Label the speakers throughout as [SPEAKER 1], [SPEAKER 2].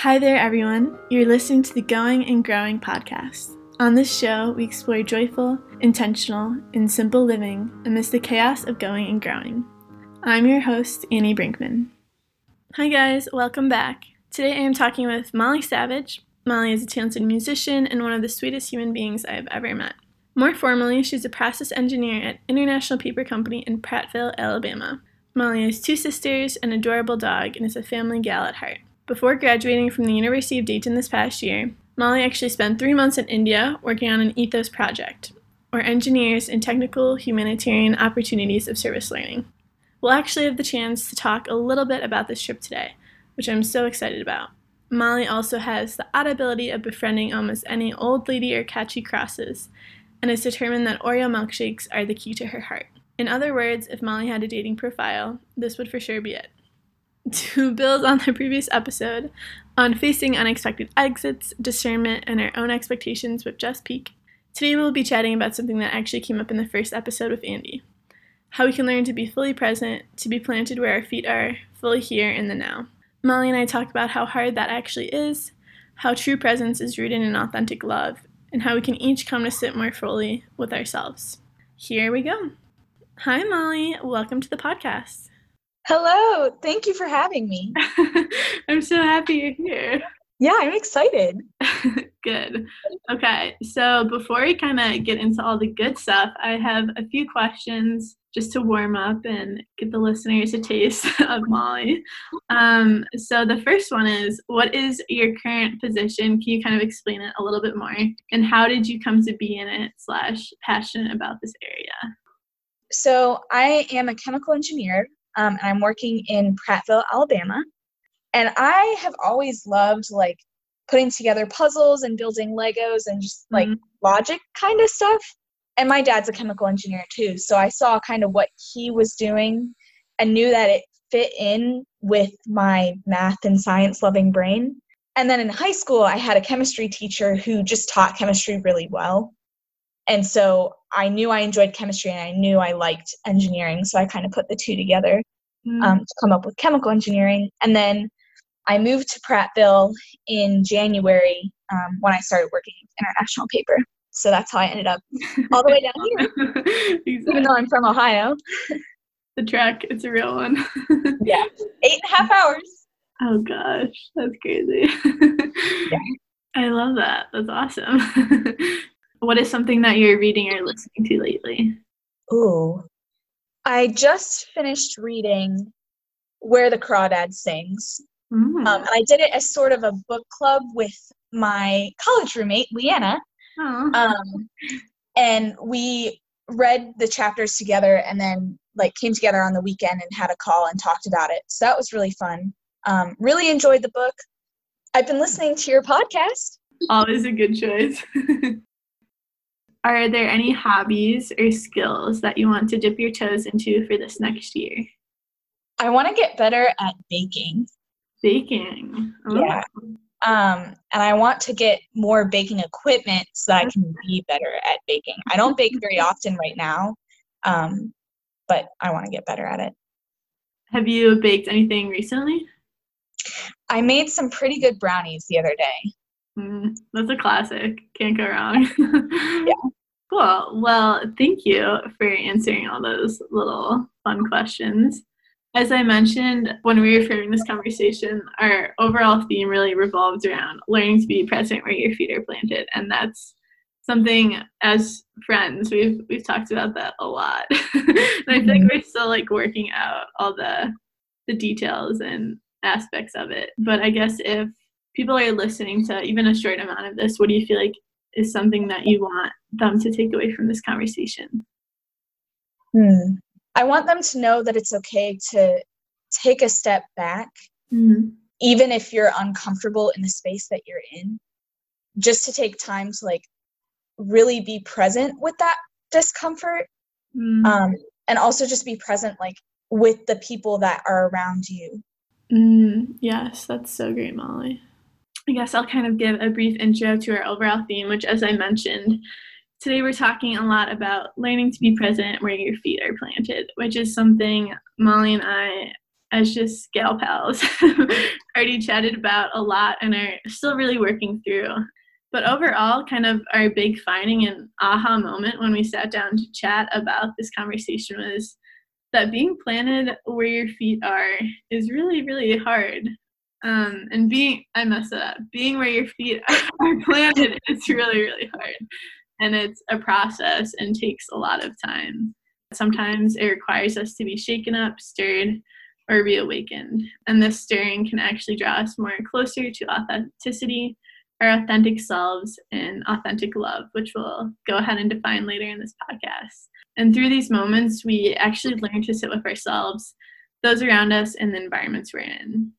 [SPEAKER 1] Hi there, everyone. You're listening to the Going and Growing podcast. On this show, we explore joyful, intentional, and simple living amidst the chaos of going and growing. I'm your host, Annie Brinkman. Hi, guys. Welcome back. Today, I am talking with Molly Savage. Molly is a talented musician and one of the sweetest human beings I have ever met. More formally, she's a process engineer at International Paper Company in Prattville, Alabama. Molly has two sisters, an adorable dog, and is a family gal at heart. Before graduating from the University of Dayton this past year, Molly actually spent three months in India working on an ETHOS project, or engineers in technical humanitarian opportunities of service learning. We'll actually have the chance to talk a little bit about this trip today, which I'm so excited about. Molly also has the odd ability of befriending almost any old lady or catchy crosses, and is determined that Oreo milkshakes are the key to her heart. In other words, if Molly had a dating profile, this would for sure be it. To build on the previous episode on facing unexpected exits, discernment, and our own expectations with Just Peak, today we'll be chatting about something that actually came up in the first episode with Andy how we can learn to be fully present, to be planted where our feet are, fully here in the now. Molly and I talked about how hard that actually is, how true presence is rooted in authentic love, and how we can each come to sit more fully with ourselves. Here we go. Hi, Molly. Welcome to the podcast.
[SPEAKER 2] Hello. Thank you for having me.
[SPEAKER 1] I'm so happy you're here.
[SPEAKER 2] Yeah, I'm excited.
[SPEAKER 1] good. Okay, so before we kind of get into all the good stuff, I have a few questions just to warm up and get the listeners a taste of Molly. Um, so the first one is, what is your current position? Can you kind of explain it a little bit more? And how did you come to be in it slash passionate about this area?
[SPEAKER 2] So I am a chemical engineer um, and I'm working in Prattville, Alabama. And I have always loved like putting together puzzles and building Legos and just like mm-hmm. logic kind of stuff. And my dad's a chemical engineer too. So I saw kind of what he was doing and knew that it fit in with my math and science loving brain. And then in high school, I had a chemistry teacher who just taught chemistry really well. And so I knew I enjoyed chemistry and I knew I liked engineering. So I kind of put the two together mm. um, to come up with chemical engineering. And then I moved to Prattville in January um, when I started working international paper. So that's how I ended up all the way down here, exactly. even though I'm from Ohio.
[SPEAKER 1] the trek, it's a real one.
[SPEAKER 2] yeah, eight and a half hours.
[SPEAKER 1] Oh gosh, that's crazy. yeah. I love that. That's awesome. What is something that you're reading or listening to lately?
[SPEAKER 2] Ooh, I just finished reading Where the Crawdads Sing. Mm. Um, and I did it as sort of a book club with my college roommate, Leanna. Um, and we read the chapters together and then like came together on the weekend and had a call and talked about it. So that was really fun. Um, really enjoyed the book. I've been listening to your podcast.
[SPEAKER 1] Always a good choice. Are there any hobbies or skills that you want to dip your toes into for this next year?
[SPEAKER 2] I want to get better at baking.
[SPEAKER 1] Baking.
[SPEAKER 2] Oh. Yeah. Um, and I want to get more baking equipment so I can be better at baking. I don't bake very often right now, um, but I want to get better at it.
[SPEAKER 1] Have you baked anything recently?
[SPEAKER 2] I made some pretty good brownies the other day.
[SPEAKER 1] Mm, that's a classic. Can't go wrong. yeah. Cool. Well, thank you for answering all those little fun questions. As I mentioned when we were framing this conversation, our overall theme really revolves around learning to be present where your feet are planted. And that's something as friends we've we've talked about that a lot. and I feel like mm-hmm. we're still like working out all the the details and aspects of it. But I guess if people are listening to even a short amount of this, what do you feel like is something that you want them to take away from this conversation?
[SPEAKER 2] Hmm. I want them to know that it's okay to take a step back, mm-hmm. even if you're uncomfortable in the space that you're in, just to take time to like really be present with that discomfort. Mm-hmm. Um, and also just be present like with the people that are around you.
[SPEAKER 1] Mm, yes, that's so great, Molly. I guess I'll kind of give a brief intro to our overall theme, which, as I mentioned, Today we're talking a lot about learning to be present where your feet are planted, which is something Molly and I as just gal pals already chatted about a lot and are still really working through. But overall, kind of our big finding and aha moment when we sat down to chat about this conversation was that being planted where your feet are is really, really hard. Um, and being, I messed it up, being where your feet are planted, it's really, really hard. And it's a process and takes a lot of time. Sometimes it requires us to be shaken up, stirred, or reawakened. And this stirring can actually draw us more closer to authenticity, our authentic selves, and authentic love, which we'll go ahead and define later in this podcast. And through these moments, we actually learn to sit with ourselves, those around us, and the environments we're in.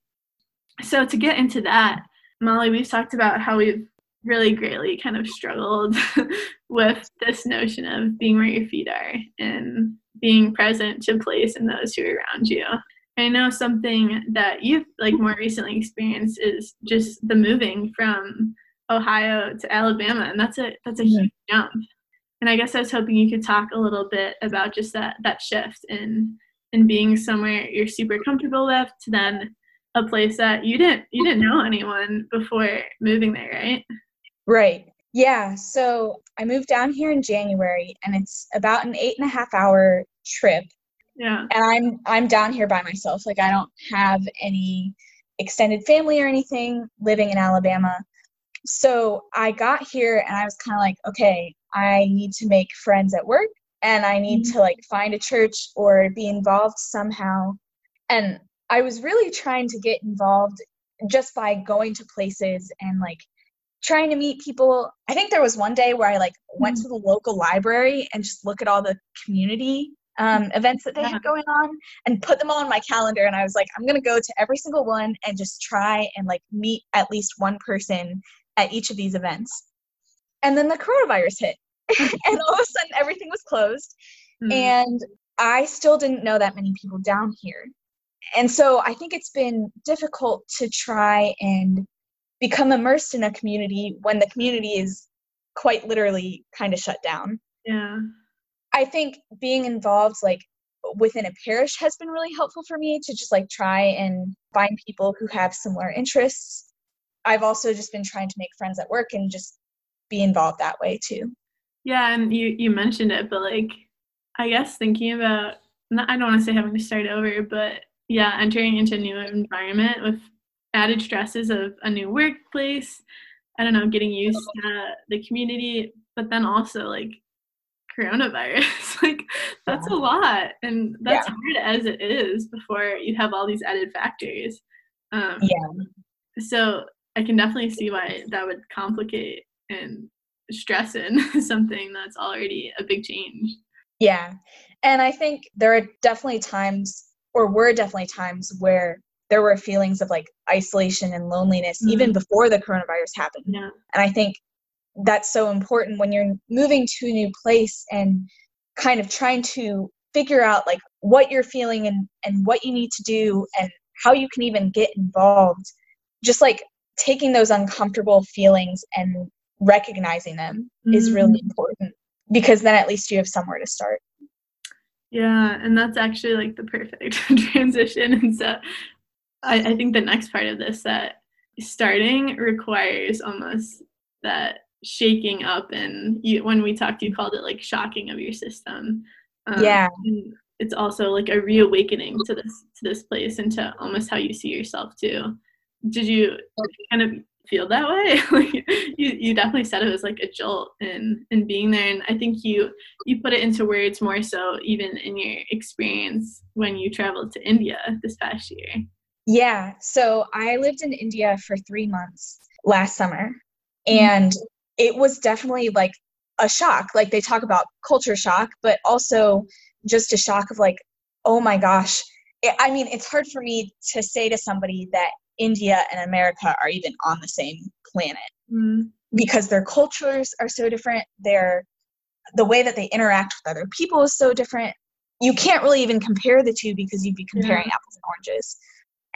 [SPEAKER 1] So, to get into that, Molly, we've talked about how we've really greatly kind of struggled with this notion of being where your feet are and being present to place and those who are around you. I know something that you've like more recently experienced is just the moving from Ohio to Alabama, and that's a that's a huge jump. And I guess I was hoping you could talk a little bit about just that that shift in in being somewhere you're super comfortable with to then a place that you didn't you didn't know anyone before moving there, right?
[SPEAKER 2] Right. Yeah. So I moved down here in January and it's about an eight and a half hour trip.
[SPEAKER 1] Yeah.
[SPEAKER 2] And I'm I'm down here by myself. Like I don't have any extended family or anything living in Alabama. So I got here and I was kind of like, okay, I need to make friends at work and I need mm-hmm. to like find a church or be involved somehow. And I was really trying to get involved just by going to places and like trying to meet people. I think there was one day where I like went mm-hmm. to the local library and just look at all the community um, events that they had going on and put them all on my calendar. And I was like, I'm gonna go to every single one and just try and like meet at least one person at each of these events. And then the coronavirus hit, and all of a sudden everything was closed. Mm-hmm. And I still didn't know that many people down here. And so I think it's been difficult to try and become immersed in a community when the community is quite literally kind of shut down.
[SPEAKER 1] Yeah.
[SPEAKER 2] I think being involved like within a parish has been really helpful for me to just like try and find people who have similar interests. I've also just been trying to make friends at work and just be involved that way too.
[SPEAKER 1] Yeah, and you you mentioned it, but like I guess thinking about I don't want to say having to start over, but yeah, entering into a new environment with added stresses of a new workplace. I don't know, getting used to the community, but then also like coronavirus. like that's a lot, and that's yeah. hard as it is before you have all these added factors.
[SPEAKER 2] Um, yeah.
[SPEAKER 1] So I can definitely see why that would complicate and stress in something that's already a big change.
[SPEAKER 2] Yeah. And I think there are definitely times, or were definitely times, where there were feelings of like isolation and loneliness mm-hmm. even before the coronavirus happened.
[SPEAKER 1] Yeah.
[SPEAKER 2] And I think that's so important when you're moving to a new place and kind of trying to figure out like what you're feeling and, and what you need to do and how you can even get involved. Just like taking those uncomfortable feelings and recognizing them mm-hmm. is really important because then at least you have somewhere to start.
[SPEAKER 1] Yeah, and that's actually like the perfect transition. And so I, I think the next part of this that starting requires almost that shaking up and you when we talked you called it like shocking of your system.
[SPEAKER 2] Um, yeah.
[SPEAKER 1] it's also like a reawakening to this to this place and to almost how you see yourself too. Did you kind of feel that way. Like you, you definitely said it was like a jolt in in being there and i think you you put it into words more so even in your experience when you traveled to india this past year.
[SPEAKER 2] Yeah so i lived in india for three months last summer mm-hmm. and it was definitely like a shock. Like they talk about culture shock but also just a shock of like oh my gosh. I mean it's hard for me to say to somebody that india and america are even on the same planet
[SPEAKER 1] mm.
[SPEAKER 2] because their cultures are so different their the way that they interact with other people is so different you can't really even compare the two because you'd be comparing yeah. apples and oranges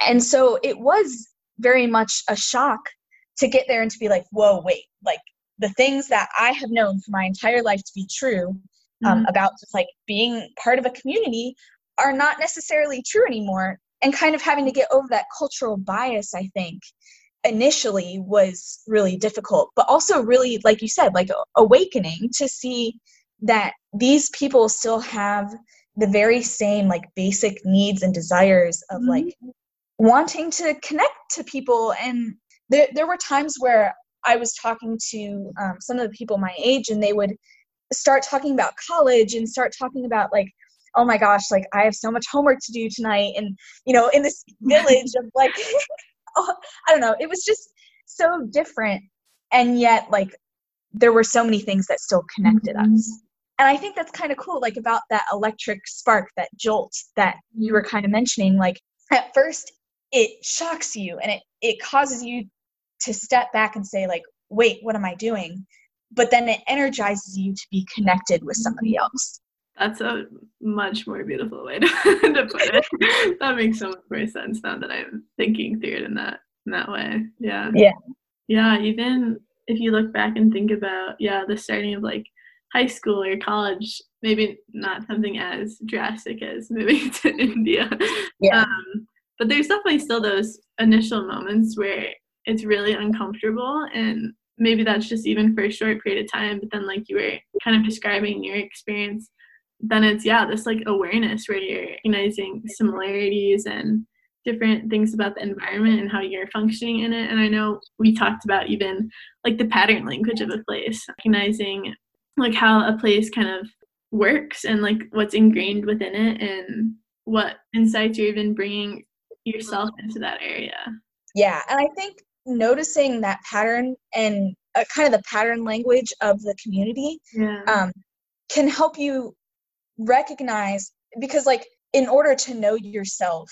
[SPEAKER 2] and so it was very much a shock to get there and to be like whoa wait like the things that I have known for my entire life to be true um, mm-hmm. about just like being part of a community are not necessarily true anymore. And kind of having to get over that cultural bias i think initially was really difficult but also really like you said like awakening to see that these people still have the very same like basic needs and desires of mm-hmm. like wanting to connect to people and there, there were times where i was talking to um, some of the people my age and they would start talking about college and start talking about like oh my gosh like i have so much homework to do tonight and you know in this village of like oh, i don't know it was just so different and yet like there were so many things that still connected mm-hmm. us and i think that's kind of cool like about that electric spark that jolt that you were kind of mentioning like at first it shocks you and it it causes you to step back and say like wait what am i doing but then it energizes you to be connected with somebody mm-hmm. else
[SPEAKER 1] that's a much more beautiful way to, to put it. That makes so much more sense now that i'm thinking through it in that in that way. Yeah.
[SPEAKER 2] Yeah.
[SPEAKER 1] Yeah even if you look back and think about yeah the starting of like high school or college maybe not something as drastic as moving to india.
[SPEAKER 2] Yeah. Um,
[SPEAKER 1] but there's definitely still those initial moments where it's really uncomfortable and maybe that's just even for a short period of time but then like you were kind of describing your experience then it's yeah this like awareness where you're recognizing similarities and different things about the environment and how you're functioning in it and i know we talked about even like the pattern language of a place recognizing like how a place kind of works and like what's ingrained within it and what insights you're even bringing yourself into that area.
[SPEAKER 2] Yeah, and I think noticing that pattern and uh, kind of the pattern language of the community
[SPEAKER 1] yeah.
[SPEAKER 2] um, can help you recognize because like in order to know yourself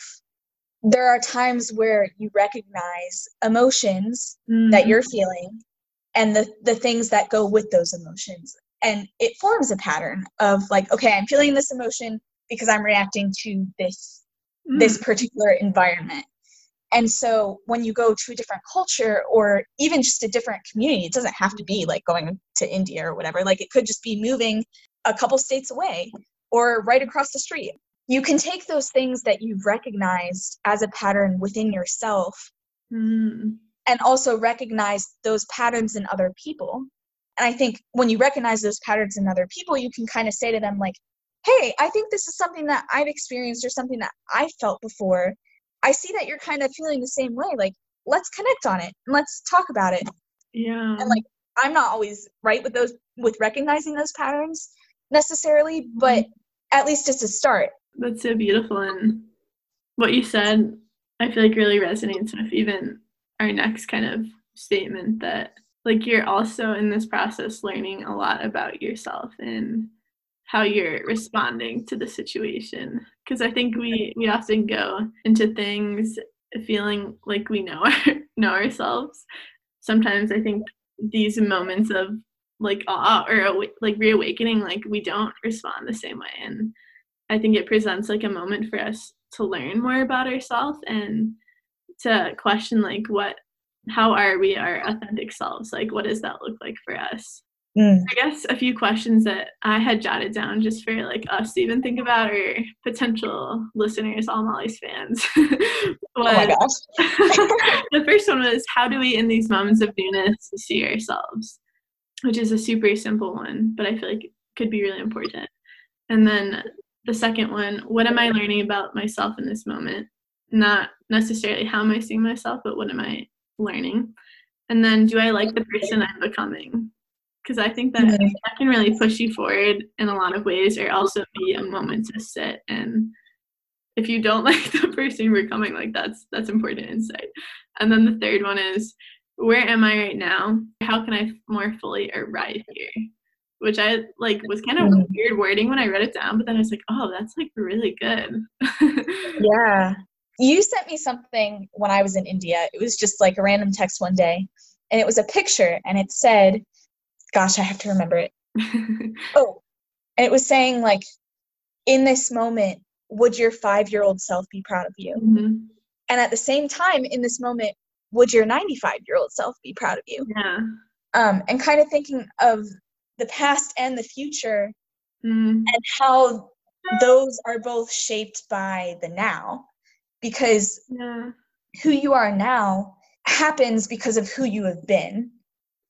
[SPEAKER 2] there are times where you recognize emotions mm-hmm. that you're feeling and the the things that go with those emotions and it forms a pattern of like okay i'm feeling this emotion because i'm reacting to this mm. this particular environment. And so when you go to a different culture or even just a different community, it doesn't have to be like going to India or whatever. Like it could just be moving a couple states away or right across the street. You can take those things that you've recognized as a pattern within yourself
[SPEAKER 1] mm.
[SPEAKER 2] and also recognize those patterns in other people. And I think when you recognize those patterns in other people, you can kind of say to them, like, hey, I think this is something that I've experienced or something that I felt before. I see that you're kind of feeling the same way. Like, let's connect on it and let's talk about it.
[SPEAKER 1] Yeah.
[SPEAKER 2] And like, I'm not always right with those, with recognizing those patterns necessarily, but mm-hmm. At least it's a start.
[SPEAKER 1] That's so beautiful. And what you said, I feel like really resonates with even our next kind of statement that like you're also in this process learning a lot about yourself and how you're responding to the situation because i think we we often go into things feeling like we know our, know ourselves sometimes i think these moments of like awe or like reawakening like we don't respond the same way and i think it presents like a moment for us to learn more about ourselves and to question like what how are we our authentic selves like what does that look like for us
[SPEAKER 2] Mm.
[SPEAKER 1] I guess a few questions that I had jotted down just for like us to even think about or potential listeners, all Molly's fans.
[SPEAKER 2] was, oh my gosh.
[SPEAKER 1] the first one was how do we in these moments of newness see ourselves? Which is a super simple one, but I feel like it could be really important. And then the second one, what am I learning about myself in this moment? Not necessarily how am I seeing myself, but what am I learning? And then do I like the person I'm becoming? because I think that mm-hmm. that can really push you forward in a lot of ways, or also be a moment to sit and if you don't like the person you're becoming, like that's that's important insight. And then the third one is where am I right now? How can I more fully arrive here? Which I like was kind of mm-hmm. weird wording when I read it down, but then I was like, oh, that's like really good.
[SPEAKER 2] yeah. You sent me something when I was in India. It was just like a random text one day, and it was a picture, and it said, gosh, I have to remember it. oh, and it was saying like, in this moment, would your five-year-old self be proud of you?
[SPEAKER 1] Mm-hmm.
[SPEAKER 2] And at the same time, in this moment, would your 95-year-old self be proud of you?
[SPEAKER 1] Yeah.
[SPEAKER 2] Um, and kind of thinking of the past and the future,
[SPEAKER 1] mm.
[SPEAKER 2] and how those are both shaped by the now. because
[SPEAKER 1] Yeah.
[SPEAKER 2] who you are now happens because of who you have been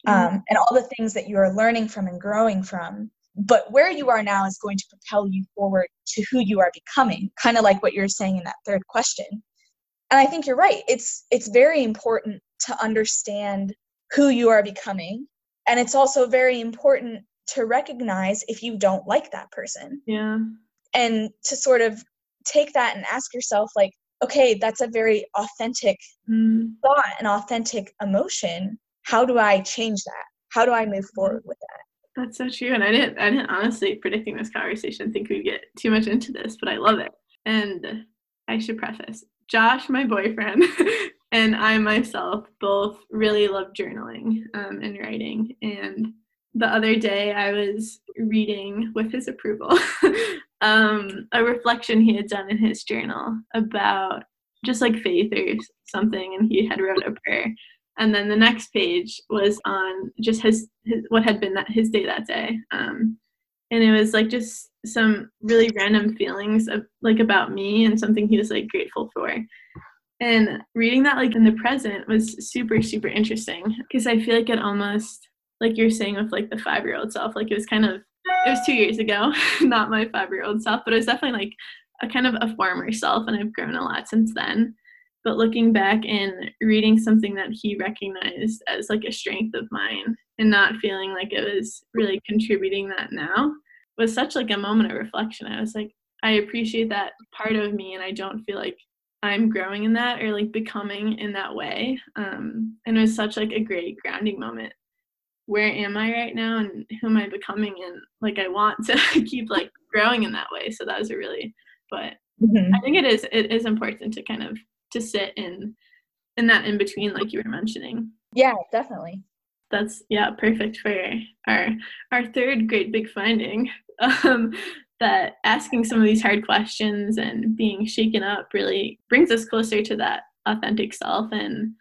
[SPEAKER 1] Mm-hmm.
[SPEAKER 2] um, and all the things that you are learning from and growing from. But where you are now is going to propel you forward to who you are becoming, kind of like what you're saying in that third question. And I think you're right. It's it's very important to understand who you are becoming, and it's also very important to recognize if you don't like that person
[SPEAKER 1] Yeah.
[SPEAKER 2] and to sort of take that and ask yourself like okay that's a very authentic
[SPEAKER 1] Mm.
[SPEAKER 2] thought and authentic emotion how do i change that how do i move forward with that
[SPEAKER 1] That's so true. And I didn't I didn't honestly predicting this conversation think we'd get too much into this, but I love it. And I should preface Josh, my boyfriend, and I myself both really love journaling um, and writing. And the other day I was reading with his approval um, a reflection he had done in his journal about just like faith or something, and he had wrote a prayer. And then the next page was on just his, his what had been that his day that day, um, and it was like just some really random feelings of like about me and something he was like grateful for. And reading that like in the present was super super interesting because I feel like it almost like you're saying with like the five year old self, like it was kind of it was two years ago, not my five year old self, but it was definitely like a kind of a former self, and I've grown a lot since then. But looking back and reading something that he recognized as like a strength of mine and not feeling like it was really contributing that now was such like a moment of reflection. I was like, I appreciate that part of me and I don't feel like I'm growing in that or like becoming in that way. Um, and it was such like a great grounding moment. Where am I right now and who am I becoming? And like I want to keep like growing in that way. So that was a really but I think it is it is important to kind of to sit in in that in between like you were mentioning.
[SPEAKER 2] yeah definitely
[SPEAKER 1] That's yeah, perfect for our our third great big finding. Um, that asking some of these hard questions and being shaken up really brings us closer to that authentic self and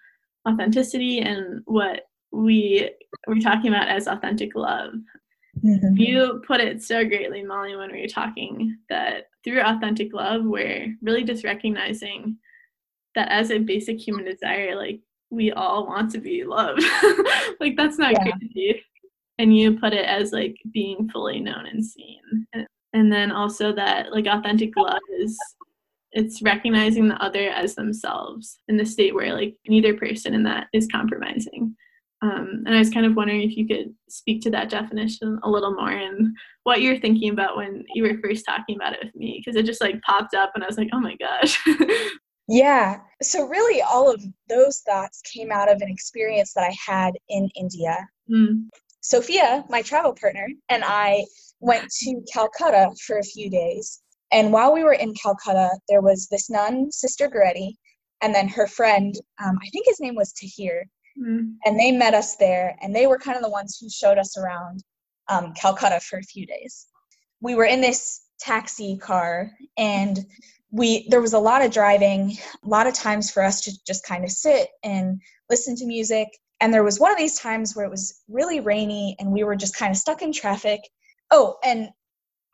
[SPEAKER 1] authenticity and what we were talking about as authentic love.
[SPEAKER 2] Mhm.
[SPEAKER 1] You put it so greatly, Molly, when we were talking that through authentic love, we're really just recognizing that as a basic human desire, like we all want to be loved. like that's not
[SPEAKER 2] Yeah.
[SPEAKER 1] crazy. And you put it as like being fully known and seen. And, and then also that like authentic love is it's recognizing the other as themselves in the state where like neither person in that is compromising. Um, and I was kind of wondering if you could speak to that definition a little more and what you're thinking about when you were first talking about it with me, because it just like popped up and I was like, oh my gosh.
[SPEAKER 2] Yeah. So, really, all of those thoughts came out of an experience that I had in India.
[SPEAKER 1] Mm,
[SPEAKER 2] Sophia, my travel partner, and I went to Calcutta for a few days. And while we were in Calcutta, there was this nun, Sister Goretti, and then her friend, um, I think his name was Tahir,
[SPEAKER 1] mm,
[SPEAKER 2] and they met us there. And they were kind of the ones who showed us around um, Calcutta for a few days. We were in this taxi car, and we there was a lot of driving, a lot of times for us to just kind of sit and listen to music. And there was one of these times where it was really rainy, and we were just kind of stuck in traffic. Oh, and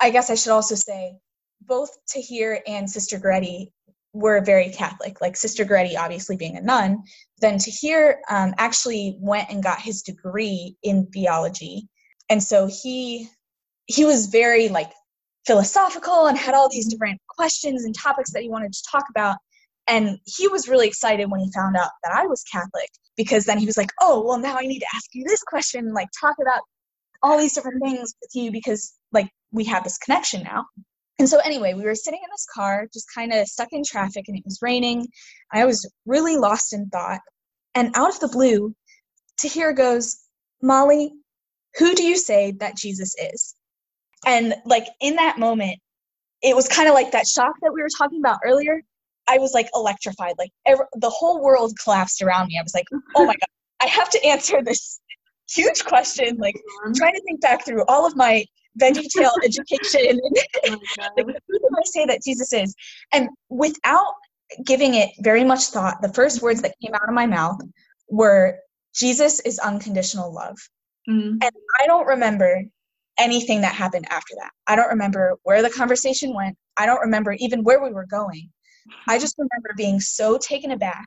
[SPEAKER 2] I guess I should also say, both Tahir and Sister Goretti were very Catholic. Like Sister Goretti, obviously being a nun, then Tahir um, actually went and got his degree in theology, and so he he was very like philosophical and had all these mm-hmm. different questions and topics that he wanted to talk about. And he was really excited when he found out that I was Catholic because then he was like, "Oh, well, now I need to ask you this question, and, like talk about all these different things with you because like we have this connection now." And so, anyway, we were sitting in this car, just kind of stuck in traffic, and it was raining. I was really lost in thought. And out of the blue, Tahir goes, Molly, who do you say that Jesus is? And like in that moment, it was kind of like that shock that we were talking about earlier. I was like electrified. Like ever, the whole world collapsed around me. I was like, oh my God, I have to answer this huge question. Like trying to think back through all of my VeggieTale education
[SPEAKER 1] oh
[SPEAKER 2] like who do I say that Jesus is? And without giving it very much thought, the first words that came out of my mouth were Jesus is unconditional love.
[SPEAKER 1] Mm,
[SPEAKER 2] And I don't remember anything that happened after that. I don't remember where the conversation went. I don't remember even where we were going. I just remember being so taken aback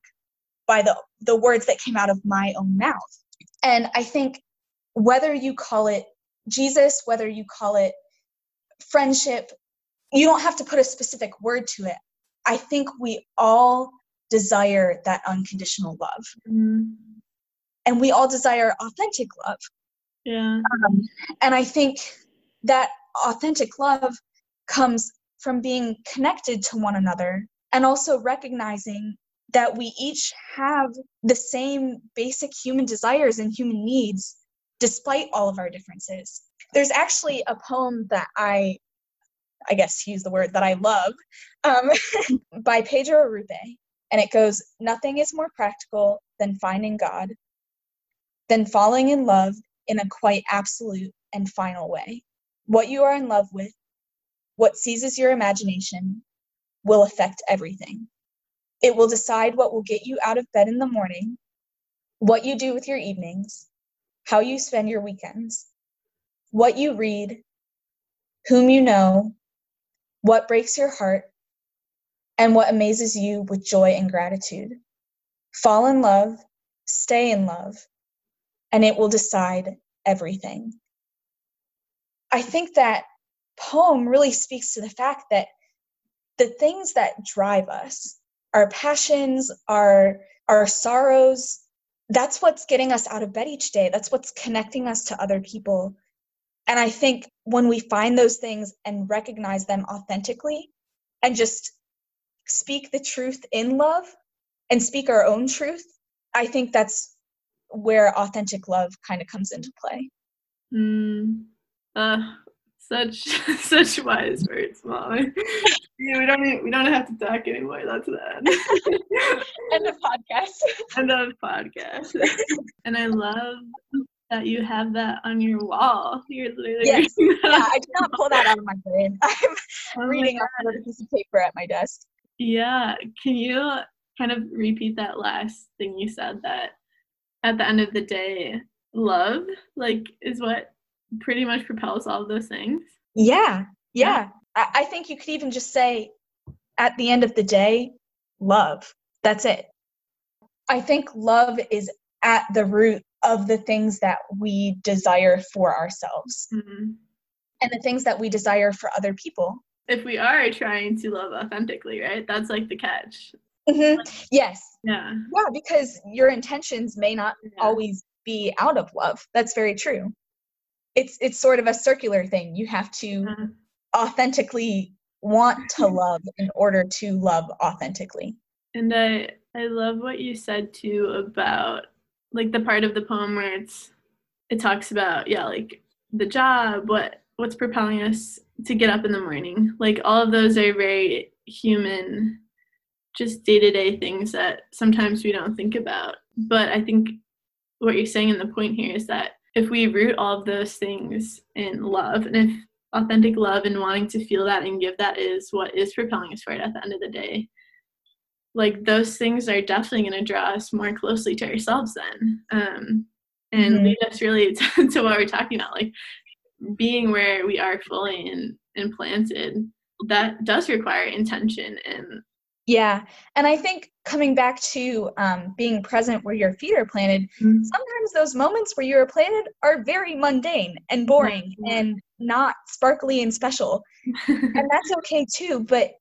[SPEAKER 2] by the the words that came out of my own mouth. And I think whether you call it Jesus, whether you call it friendship, you don't have to put a specific word to it. I think we all desire that unconditional love. Mm. And we all desire authentic love.
[SPEAKER 1] Yeah. Um,
[SPEAKER 2] and I think that authentic love comes from being connected to one another and also recognizing that we each have the same basic human desires and human needs despite all of our differences. There's actually a poem that I I guess use the word that I love, um, by Pedro Arrupe. And it goes, Nothing is more practical than finding God, than falling in love in a quite absolute and final way. What you are in love with, what seizes your imagination, will affect everything. It will decide what will get you out of bed in the morning, what you do with your evenings, how you spend your weekends, what you read, whom you know, what breaks your heart, and what amazes you with joy and gratitude. Fall in love, stay in love, and it will decide everything. I think that poem really speaks to the fact that the things that drive us, our passions, our our sorrows, that's what's getting us out of bed each day. That's what's connecting us to other people. And I think when we find those things and recognize them authentically and just speak the truth in love and speak our own truth, I think that's where authentic love kind of comes into play.
[SPEAKER 1] Mm, uh, such such wise words, Mom. yeah, we don't even, we don't have to talk anymore. That's that.
[SPEAKER 2] End of podcast.
[SPEAKER 1] End of podcast. and I love that you have that on your wall. You're literally
[SPEAKER 2] yes. yeah, I did not pull that out of my brain. I'm oh reading off a piece of paper at my desk.
[SPEAKER 1] Yeah. Can you kind of repeat that last thing you said that at the end of the day, love like is what pretty much propels all of those things.
[SPEAKER 2] Yeah, yeah. I, I think you could even just say, at the end of the day, love. That's it. I think love is at the root of the things that we desire for ourselves mm-hmm. and the things that we desire for other people.
[SPEAKER 1] If we are trying to love authentically, right? That's like the catch.
[SPEAKER 2] Mm-hmm. Yes.
[SPEAKER 1] Yeah.
[SPEAKER 2] Yeah, because your intentions may not yeah. always be out of love. That's very true it's it's sort of a circular thing you have to mm-hmm. authentically want to love in order to love authentically
[SPEAKER 1] and i i love what you said too about like the part of the poem where it's it talks about yeah like the job what what's propelling us to get up in the morning like all of those are very human just day-to-day things that sometimes we don't think about but i think what you're saying in the point here is that if we root all of those things in love and if authentic love and wanting to feel that and give that is what is propelling us forward at the end of the day like those things are definitely going to draw us more closely to ourselves then um, and mm-hmm. lead us really to, to, what we're talking about like being where we are fully and, and planted that does require intention and
[SPEAKER 2] yeah. And I think coming back to um, being present where your feet are planted, mm-hmm. sometimes those moments where you're planted are very mundane and boring mm-hmm. and not sparkly and special. and that's okay too. But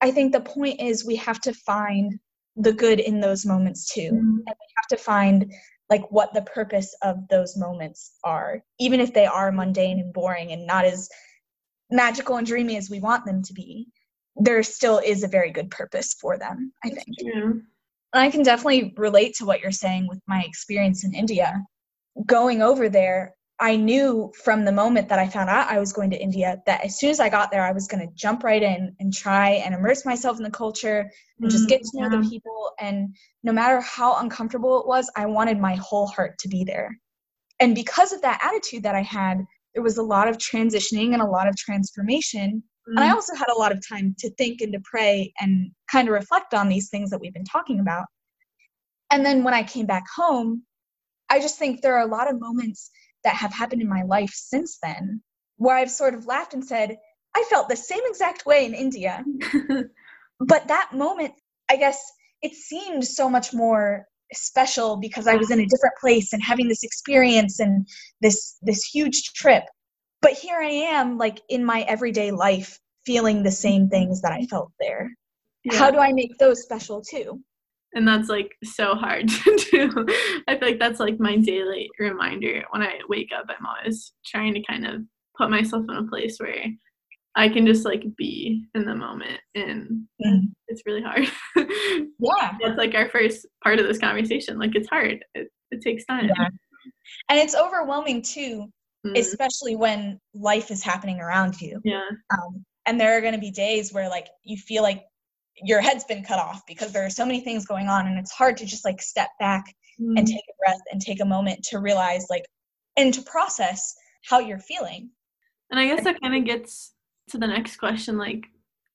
[SPEAKER 2] I think the point is we have to find the good in those moments too. Mm-hmm. And we have to find like what the purpose of those moments are, even if they are mundane and boring and not as magical and dreamy as we want them to be there still is a very good purpose for them, I think.
[SPEAKER 1] Yeah.
[SPEAKER 2] I can definitely relate to what you're saying with my experience in India. Going over there, I knew from the moment that I found out I was going to India that as soon as I got there, I was going to jump right in and try and immerse myself in the culture and mm, just get to know yeah. the people. And no matter how uncomfortable it was, I wanted my whole heart to be there. And because of that attitude that I had, there was a lot of transitioning and a lot of transformation Mm-hmm. And I mm. also had a lot of time to think and to pray and kind of reflect on these things that we've been talking about. And then when I came back home, I just think there are a lot of moments that have happened in my life since then where I've sort of laughed and said, I felt the same exact way in India. but that moment, I guess it seemed so much more special because I was in a different place and having this experience and this this huge trip. But here I am like in my everyday life feeling the same things that I felt there. Yeah. How do I make those special too?
[SPEAKER 1] And that's like so hard to do. I feel like that's like my daily reminder when I wake up. I'm always trying to kind of put myself in a place where I can just like be in the moment and mm. it's really hard.
[SPEAKER 2] yeah.
[SPEAKER 1] That's like our first part of this conversation. Like it's hard. It, it takes time.
[SPEAKER 2] Yeah. And it's overwhelming too, mm. especially when life is happening around you.
[SPEAKER 1] Yeah.
[SPEAKER 2] Um, and there are going to be days where like you feel like your head's been cut off because there are so many things going on and it's hard to just like step back mm. and take a breath and take a moment to realize like and to process how you're feeling.
[SPEAKER 1] And I guess that kind of gets to the next question like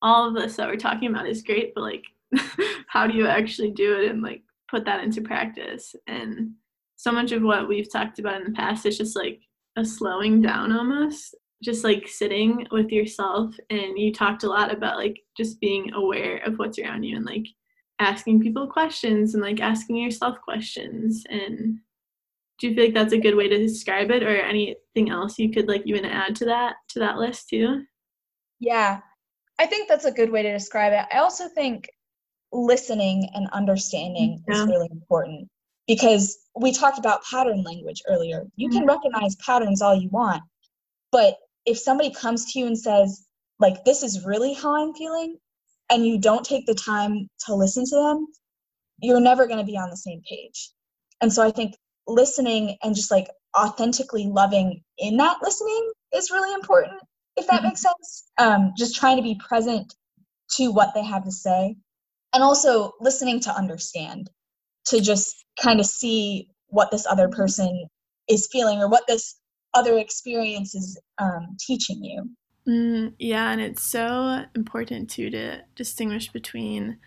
[SPEAKER 1] all of this that we're talking about is great but like how do you actually do it and like put that into practice and so much of what we've talked about in the past is just like a slowing down almost just like sitting with yourself and you talked a lot about like just being aware of what's around you and like asking people questions and like asking yourself questions and do you feel like that's a good way to describe it or anything else you could like even add to that to that list too
[SPEAKER 2] yeah, I think that's a good way to describe it. I also think listening and understanding yeah. is really important because we talked about pattern language earlier. You can mm-hmm. recognize patterns all you want, but if somebody comes to you and says, like, this is really how I'm feeling, and you don't take the time to listen to them, you're never going to be on the same page. And so I think listening and just like authentically loving in that listening is really important if that makes sense. Um, just trying to be present to what they have to say and also listening to understand, to just kind of see what this other person is feeling or what this other experience is um, teaching you.
[SPEAKER 1] Mm, yeah, and it's so important too to distinguish between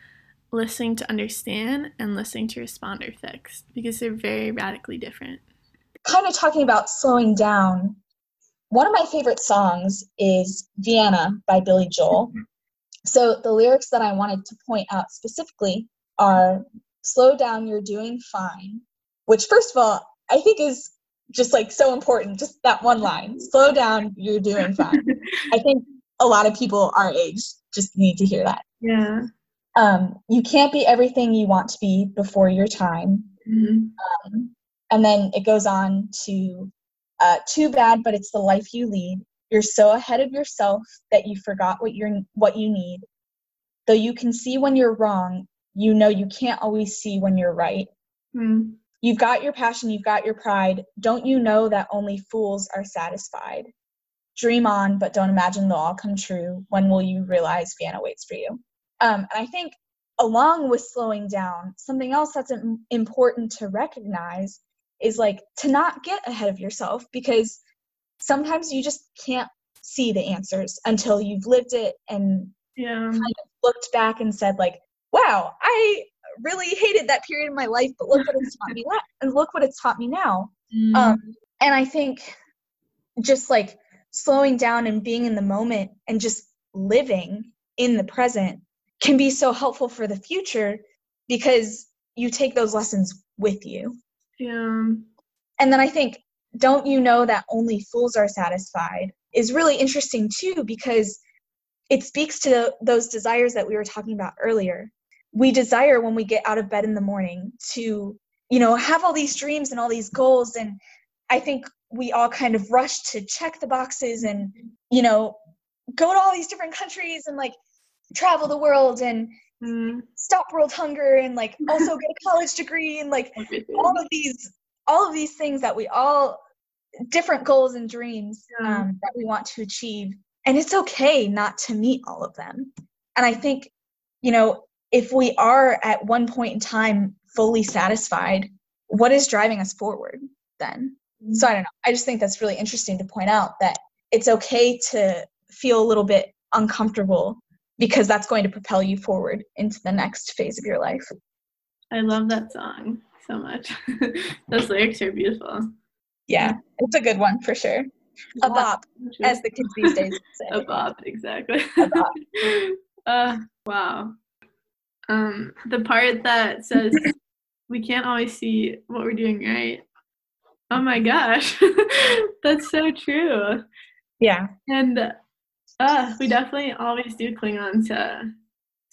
[SPEAKER 1] listening to understand and listening to respond or fix because they're very radically different.
[SPEAKER 2] Kind of talking about slowing down one of my favorite songs is Vienna by Billy Joel. So the lyrics that I wanted to point out specifically are slow down, you're doing fine, which first of all, I think is just like so important, just that one line. Slow down, you're doing fine. I think a lot of people our age just need to hear that.
[SPEAKER 1] Yeah.
[SPEAKER 2] Um, you can't be everything you want to be before your time. Mm-hmm. Um, and then it goes on to uh, too bad, but it's the life you lead. You're so ahead of yourself that you forgot what you're what you need. Though you can see when you're wrong, you know you can't always see when you're right. Mm. You've got your passion, you've got your pride. Don't you know that only fools are satisfied? Dream on, but don't imagine they'll all come true. When will you realize Vienna waits for you? Um, and I think, along with slowing down, something else that's important to recognize is like to not get ahead of yourself because sometimes you just can't see the answers until you've lived it and
[SPEAKER 1] yeah. kind
[SPEAKER 2] of looked back and said like wow i really hated that period of my life but look what it's taught me that and look what it's taught me now mm. um, and i think just like slowing down and being in the moment and just living in the present can be so helpful for the future because you take those lessons with you
[SPEAKER 1] yeah.
[SPEAKER 2] And then I think, don't you know that only fools are satisfied is really interesting too because it speaks to those desires that we were talking about earlier. We desire when we get out of bed in the morning to, you know, have all these dreams and all these goals. And I think we all kind of rush to check the boxes and, you know, go to all these different countries and like travel the world and mm. stop world hunger and like also get a college degree and like all of these all of these things that we all different goals and dreams um, that we want to achieve and it's okay not to meet all of them and i think you know if we are at one point in time fully satisfied what is driving us forward then mm-hmm. so i don't know i just think that's really interesting to point out that it's okay to feel a little bit uncomfortable because that's going to propel you forward into the next phase of your life.
[SPEAKER 1] I love that song so much. Those lyrics are beautiful.
[SPEAKER 2] Yeah, it's a good one for sure. A bop, as the kids these days
[SPEAKER 1] say. a bop, exactly. A bop. uh, wow. Um, the part that says we can't always see what we're doing right. Oh my gosh, that's so true.
[SPEAKER 2] Yeah.
[SPEAKER 1] And uh, we definitely always do cling on to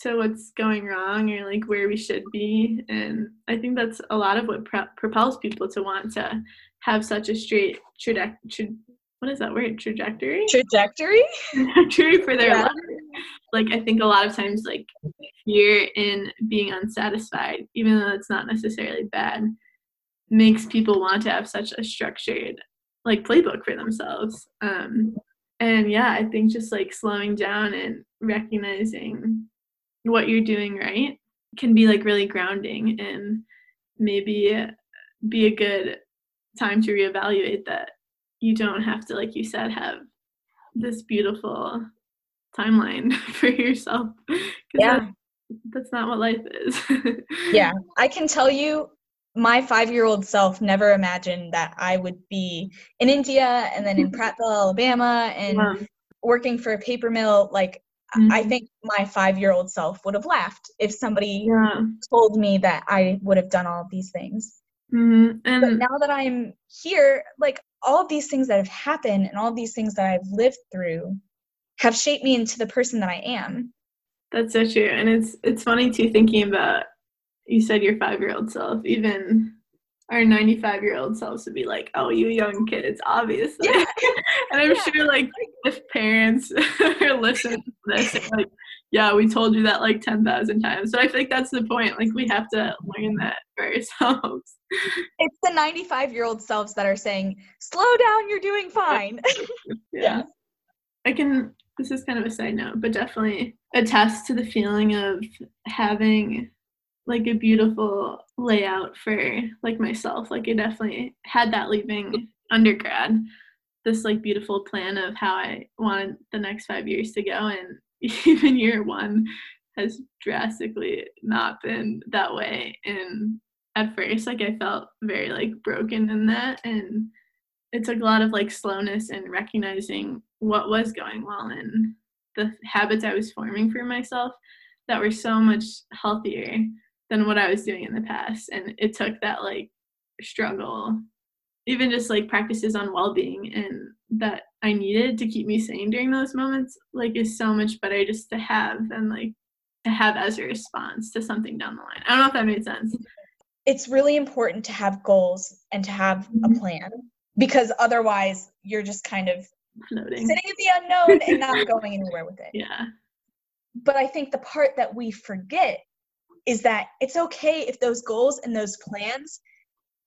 [SPEAKER 1] to what's going wrong or like where we should be, and I think that's a lot of what pro- propels people to want to have such a straight trajectory. What is that word? Trajectory.
[SPEAKER 2] Trajectory.
[SPEAKER 1] Trajectory for their
[SPEAKER 2] Yeah.
[SPEAKER 1] life. Like I think a lot of times, like fear in being unsatisfied, even though it's not necessarily bad, makes people want to have such a structured like playbook for themselves. Um, and yeah, I think just like slowing down and recognizing what you're doing right can be like really grounding and maybe be a good time to reevaluate that you don't have to, like you said, have this beautiful timeline for yourself
[SPEAKER 2] Yeah.
[SPEAKER 1] that- that's not what life is.
[SPEAKER 2] Yeah. I can tell you my five year old self never imagined that I would be in India and then in Prattville, Alabama, and working for a paper mill. Like, I
[SPEAKER 1] mhm.
[SPEAKER 2] think my five year old self would have laughed if somebody
[SPEAKER 1] yeah.
[SPEAKER 2] told me that I would have done all of these things.
[SPEAKER 1] Mhm.
[SPEAKER 2] But now that I'm here, like all of these things that have happened and all of these things that I've lived through have shaped me into the person that I am.
[SPEAKER 1] That's so true. And it's it's funny too thinking about you said your five year old self, even our ninety five year old selves would be like, Oh, you young kids, obviously.
[SPEAKER 2] Yeah.
[SPEAKER 1] and I'm
[SPEAKER 2] Yeah.
[SPEAKER 1] sure like if parents are listening to this, like, Yeah, we told you that like ten thousand times. So I think that's the point. Like we have to learn that for ourselves.
[SPEAKER 2] It's the 95 year old selves that are saying, slow down, you're doing fine.
[SPEAKER 1] yeah. I can this is kind of a side note, but definitely attest to the feeling of having like a beautiful layout for like myself. Like I definitely had that leaving undergrad. This like beautiful plan of how I wanted the next five years to go and even year one has drastically not been that way and at first like I felt very like broken in that and it took a lot of like slowness and recognizing what was going well and the habits I was forming for myself that were so much healthier than what I was doing in the past. And it took that like struggle, even just like practices on well being and that I needed to keep me sane during those moments, like is so much better just to have and like to have as a response to something down the line. I don't know if that made sense.
[SPEAKER 2] It's really important to have goals and to have a
[SPEAKER 1] Mhm.
[SPEAKER 2] plan because otherwise you're just kind of
[SPEAKER 1] Floating.
[SPEAKER 2] sitting in the unknown and not going anywhere with it.
[SPEAKER 1] Yeah.
[SPEAKER 2] But I think the part that we forget is that it's okay if those goals and those plans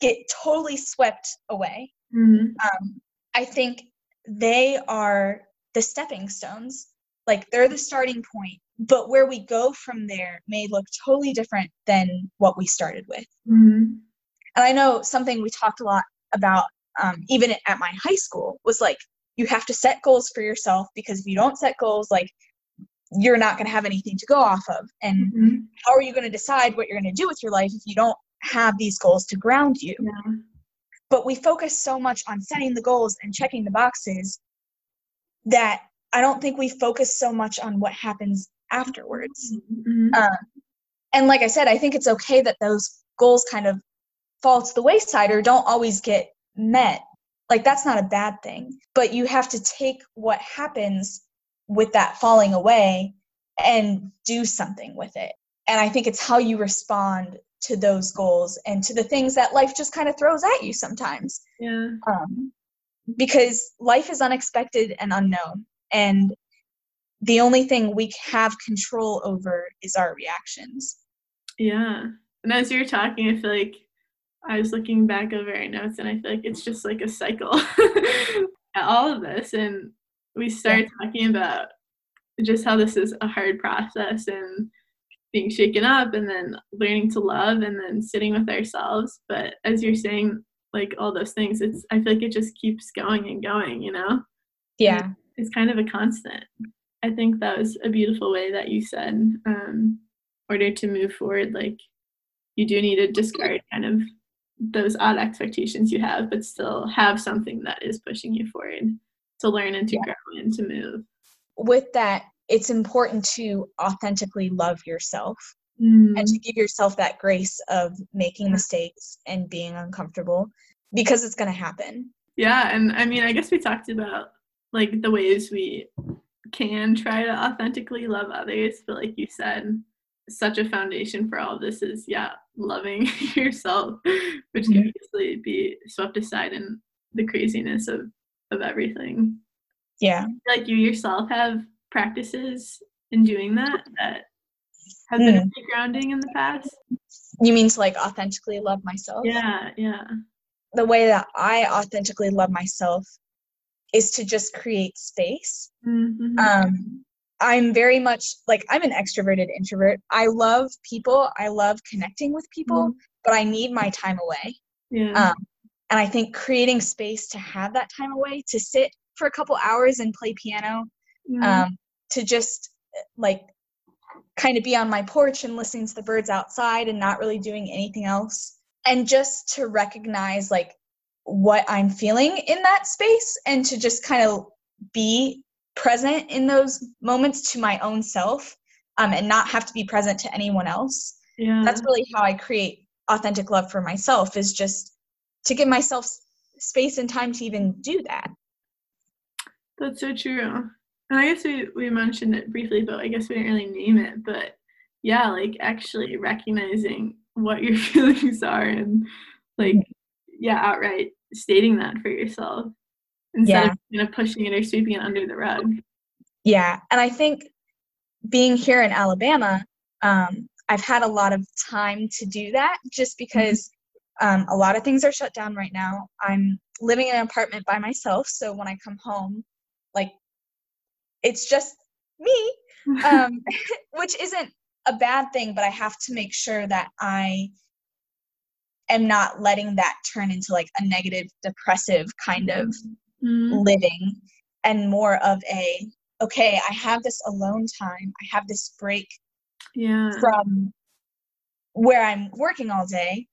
[SPEAKER 2] get totally swept away.
[SPEAKER 1] Mhm.
[SPEAKER 2] Um, I think they are the stepping stones. Like they're the starting point, but where we go from there may look totally different than what we started with.
[SPEAKER 1] Mhm.
[SPEAKER 2] And I know something we talked a lot about, um, even at my high school, was like you have to set goals for yourself because if you don't set goals, like you're not going to have anything to go off of. And
[SPEAKER 1] Mhm.
[SPEAKER 2] how are you going to decide what you're going to do with your life if you don't have these goals to ground you?
[SPEAKER 1] Yeah.
[SPEAKER 2] but we focus so much on setting the goals and checking the boxes that I don't think we focus so much on what happens afterwards.
[SPEAKER 1] Mhm.
[SPEAKER 2] Um, and like I said, I think it's okay that those goals kind of fall to the wayside or don't always get met. Like that's not a bad thing, but you have to take what happens with that falling away and do something with it. And I think it's how you respond to those goals and to the things that life just kind of throws at you sometimes
[SPEAKER 1] Yeah.
[SPEAKER 2] um, because life is unexpected and unknown and the only thing we have control over is our reactions
[SPEAKER 1] Yeah. And as you were talking, I feel like I was looking back over our notes and I feel like it's just like a cycle. All of this. And we started talking about just how this is a hard process and being shaken up and then learning to love and then sitting with ourselves. But as you're saying, like all those things, it's I feel like it just keeps going and going, you know?
[SPEAKER 2] yeah
[SPEAKER 1] it's kind of a constant. I think that was a beautiful way that you said, um, in order to move forward, like you do need to discard kind of those odd expectations you have, but still have something that is pushing you forward to learn and to
[SPEAKER 2] Yeah.
[SPEAKER 1] grow and to move.
[SPEAKER 2] with that it's important to authentically love yourself and
[SPEAKER 1] Mm.
[SPEAKER 2] to give yourself that grace of making mistakes and being uncomfortable because it's going to happen.
[SPEAKER 1] Yeah, and I mean, I guess we talked about like the ways we can try to authentically love others, but like you said, such a foundation for all of this is yeah, loving yourself, which can
[SPEAKER 2] Mhm.
[SPEAKER 1] easily be swept aside in the craziness of of everything.
[SPEAKER 2] Yeah.
[SPEAKER 1] Like you yourself have practices in doing that that have been
[SPEAKER 2] Mm.
[SPEAKER 1] grounding in the past.
[SPEAKER 2] You mean to like authentically love myself?
[SPEAKER 1] Yeah, yeah.
[SPEAKER 2] The way that I authentically love myself is to just create space.
[SPEAKER 1] Mhm.
[SPEAKER 2] Um, I'm very much like I'm an extroverted introvert. I love people. I love connecting with people, but I need my time away.
[SPEAKER 1] yeah.
[SPEAKER 2] Um, and I think creating space to have that time away, to sit for a couple hours and play piano,
[SPEAKER 1] Mhm.
[SPEAKER 2] um, to just like kind of be on my porch and listening to the birds outside and not really doing anything else. And just to recognize like what I'm feeling in that space and to just kind of be present in those moments to my own self um, and not have to be present to anyone else
[SPEAKER 1] yeah.
[SPEAKER 2] that's really how i create authentic love for myself is just to give myself space and time to even do that
[SPEAKER 1] That's so true. And I guess we, we mentioned it briefly, but I guess we didn't really name it. But yeah, like actually recognizing what your feelings are and like, yeah, outright stating that for yourself instead
[SPEAKER 2] Yeah.
[SPEAKER 1] of kind of pushing it or sweeping it under the rug.
[SPEAKER 2] yeah and i think being here in alabama um, i've had a lot of time to do that just because um, a lot of things are shut down right now i'm living in an apartment by myself so when i come home like it's just me um, which isn't a bad thing, but I have to make sure that I am not letting that turn into like a negative, depressive kind of
[SPEAKER 1] Mm,
[SPEAKER 2] living and more of a okay, I have this alone time, I have this break
[SPEAKER 1] yeah.
[SPEAKER 2] from where I'm working all day.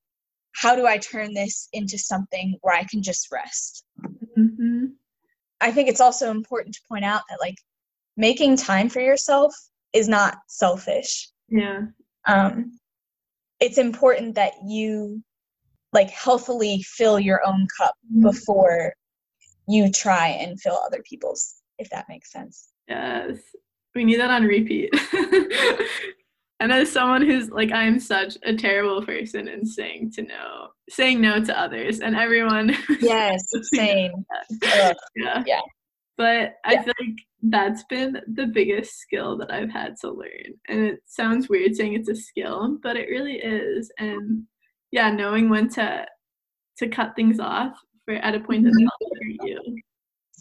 [SPEAKER 2] How do I turn this into something where I can just rest?
[SPEAKER 1] hmm
[SPEAKER 2] I think it's also important to point out that like making time for yourself is not selfish.
[SPEAKER 1] Yeah.
[SPEAKER 2] um, it's important that you like healthily fill your own cup mm-hmm. before you try and fill other people's if that makes sense
[SPEAKER 1] Yes. We need that on repeat. and as someone who's like I'm such a terrible person in saying to no saying no to others and everyone
[SPEAKER 2] yes same
[SPEAKER 1] yeah.
[SPEAKER 2] Yeah.
[SPEAKER 1] But I
[SPEAKER 2] Yeah.
[SPEAKER 1] feel like that's been the biggest skill that I've had to learn. And it sounds weird saying it's a skill, but it really is. And yeah, knowing when to to cut things off for at a point that
[SPEAKER 2] Mhm.
[SPEAKER 1] helps for you.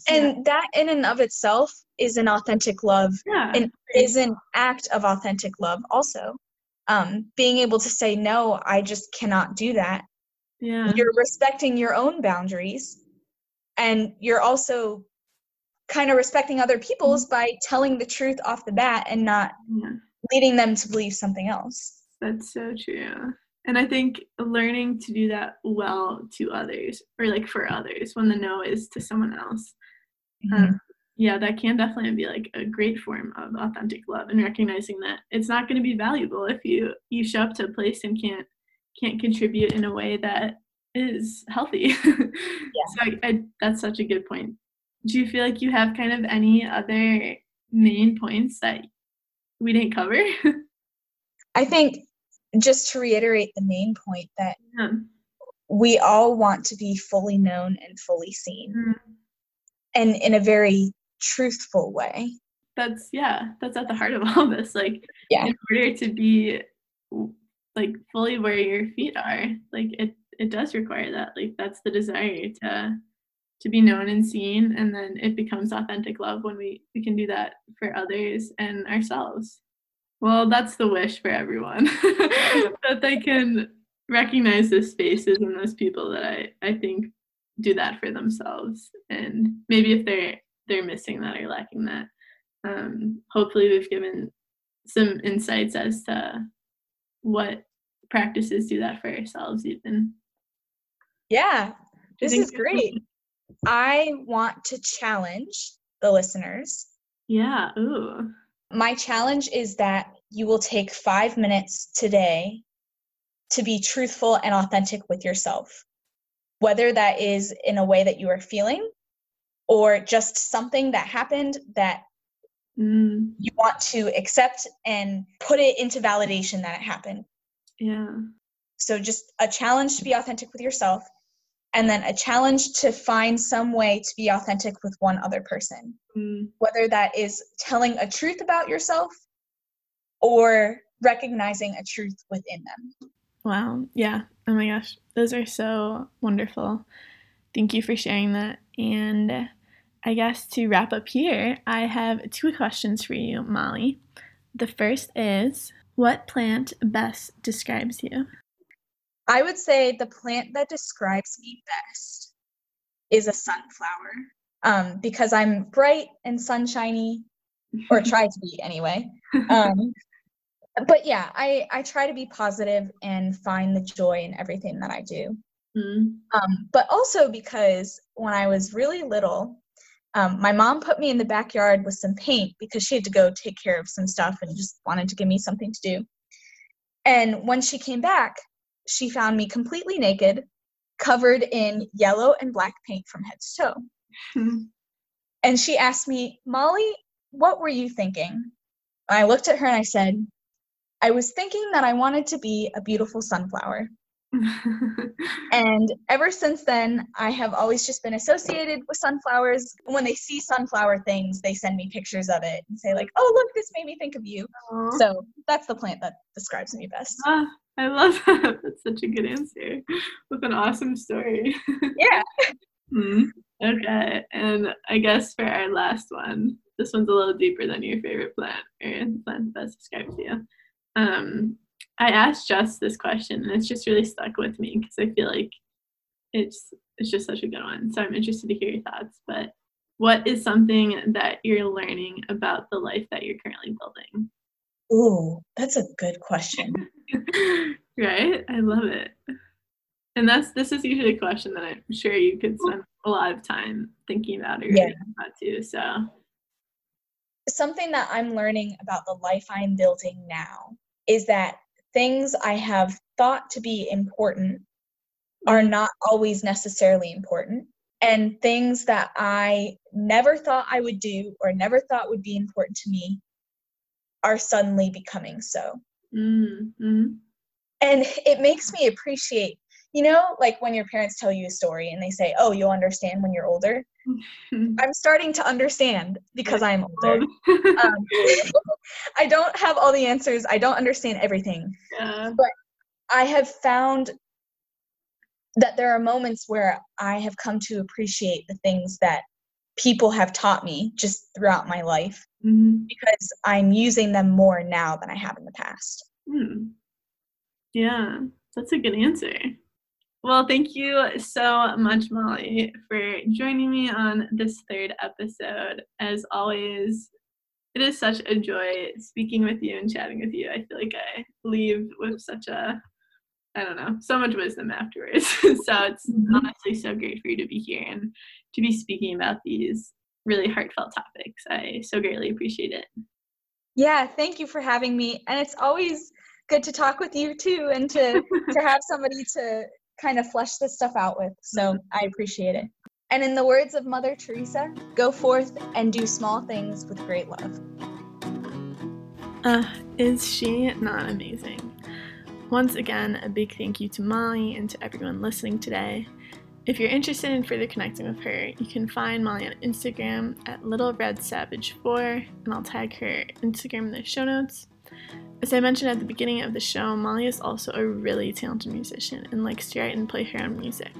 [SPEAKER 2] and that in and of itself is an authentic love
[SPEAKER 1] yeah.
[SPEAKER 2] and is an act of authentic love also um, being able to say no i just cannot do that
[SPEAKER 1] yeah.
[SPEAKER 2] you're respecting your own boundaries and you're also kind of respecting other people's by telling the truth off the bat and not
[SPEAKER 1] yeah.
[SPEAKER 2] leading them to believe something else
[SPEAKER 1] That's so true. And I think learning to do that well to others or like for others when the no is to someone else. Um, yeah, that can definitely be like a great form of authentic love and recognizing that it's not going to be valuable if you you show up to a place and can't can't contribute in a way that is healthy. So I, I, that's such a good point. Do you feel like you have kind of any other main points that we didn't cover?
[SPEAKER 2] i think just to reiterate the main point that
[SPEAKER 1] yeah.
[SPEAKER 2] we all want to be fully known and fully seen
[SPEAKER 1] Mm.
[SPEAKER 2] and in a very truthful way
[SPEAKER 1] that's yeah that's at the heart of all this like
[SPEAKER 2] Yeah.
[SPEAKER 1] in order to be like fully where your feet are like it it does require that like that's the desire to to be known and seen and then it becomes authentic love when we we can do that for others and ourselves well that's the wish for everyone. That they can recognize those spaces and those people that i i think do that for themselves. And maybe if they're they're missing that or lacking that um, hopefully we've given some insights as to what practices do that for ourselves even.
[SPEAKER 2] Yeah this is great. I want to challenge the listeners.
[SPEAKER 1] Yeah ooh.
[SPEAKER 2] My challenge is that you will take five minutes today to be truthful and authentic with yourself, whether that is in a way that you are feeling or just something that happened that
[SPEAKER 1] Mm,
[SPEAKER 2] you want to accept and put it into validation that it happened.
[SPEAKER 1] yeah.
[SPEAKER 2] So, just a challenge to be authentic with yourself, and then a challenge to find some way to be authentic with one other person,
[SPEAKER 1] Mm,
[SPEAKER 2] whether that is telling a truth about yourself or recognizing a truth within them.
[SPEAKER 1] wow. Yeah. Oh my gosh. Those are so wonderful. Thank you for sharing that. And I guess to wrap up here, I have two questions for you, Molly. The first is What plant best describes you?
[SPEAKER 2] I would say the plant that describes me best is a sunflower um, because I'm bright and sunshiny, or try to be anyway. Um, but yeah, I, I try to be positive and find the joy in everything that I do.
[SPEAKER 1] Mm,
[SPEAKER 2] Um, but also because when I was really little, um, my mom put me in the backyard with some paint because she had to go take care of some stuff and just wanted to give me something to do. And when she came back, she found me completely naked, covered in yellow and black paint from head to toe.
[SPEAKER 1] mm,
[SPEAKER 2] And she asked me, Molly, what were you thinking? I looked at her and I said, I was thinking that I wanted to be a beautiful sunflower. And ever since then, I have always just been associated with sunflowers. When they see sunflower things, they send me pictures of it and say, like, oh, look, this made me think of you.
[SPEAKER 1] Aw.
[SPEAKER 2] So that's the plant that describes me best.
[SPEAKER 1] Ah, I love that. That's such a good answer with an awesome story.
[SPEAKER 2] Yeah.
[SPEAKER 1] Hmm. Okay, and I guess for our last one, this one's a little deeper than your favorite plant or the plant that best describes you. Um, I asked Jess this question, and it's just really stuck with me because I feel like it's it's just such a good one. So I'm interested to hear your thoughts. But what is something that you're learning about the life that you're currently building?
[SPEAKER 2] Ooh, that's a good question.
[SPEAKER 1] right? I love it. And that's this is usually a question that I'm sure you could spend a lot of time thinking about or
[SPEAKER 2] Yeah.
[SPEAKER 1] about too. So
[SPEAKER 2] Something that I'm learning about the life I'm building now is that things I have thought to be important are not always necessarily important. And things that I never thought I would do or never thought would be important to me are suddenly becoming so.
[SPEAKER 1] mm, mm,
[SPEAKER 2] And it makes me appreciate, you know, like when your parents tell you a story and they say, oh, you'll understand when you're older. I'm starting to understand because I'm older. Um, I don't have all the answers, I don't understand everything.
[SPEAKER 1] yeah.
[SPEAKER 2] I have found that there are moments where I have come to appreciate the things that people have taught me just throughout my life
[SPEAKER 1] Mhm.
[SPEAKER 2] because I'm using them more now than I have in the past.
[SPEAKER 1] Hmm. Yeah, that's a good answer. Well, thank you so much, Molly, for joining me on this third episode. As always, it is such a joy speaking with you and chatting with you. I feel like I leave with such a, I don't know, so much wisdom afterwards. so it's
[SPEAKER 2] Mhm.
[SPEAKER 1] honestly so great for you to be here and to be speaking about these really heartfelt topics. I so greatly appreciate it.
[SPEAKER 2] Yeah, thank you for having me. And it's always good to talk with you too and to to have somebody to kind of flesh this stuff out with. So I appreciate it. And in the words of Mother Teresa, go forth and do small things with great love.
[SPEAKER 1] Uh, is she not amazing? Once again, a big thank you to Molly and to everyone listening today. If you're interested in further connecting with her, you can find Molly on Instagram at Little Red Savage 4, and I'll tag her Instagram in the show notes. As I mentioned at the beginning of the show, Molly is also a really talented musician and likes to write and play her own music.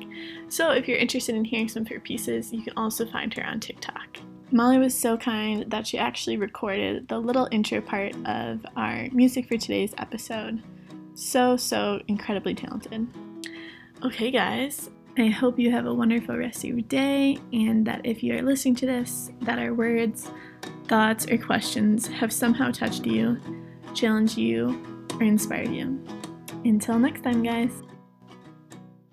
[SPEAKER 1] So if you're interested in hearing some of her pieces, you can also find her on TikTok. Molly was so kind that she actually recorded the little intro part of our music for today's episode. So, so incredibly talented. Okay, guys, I hope you have a wonderful rest of your day, and that if you are listening to this, that our words, thoughts, or questions have somehow touched you, challenged you, or inspired you. Until next time, guys.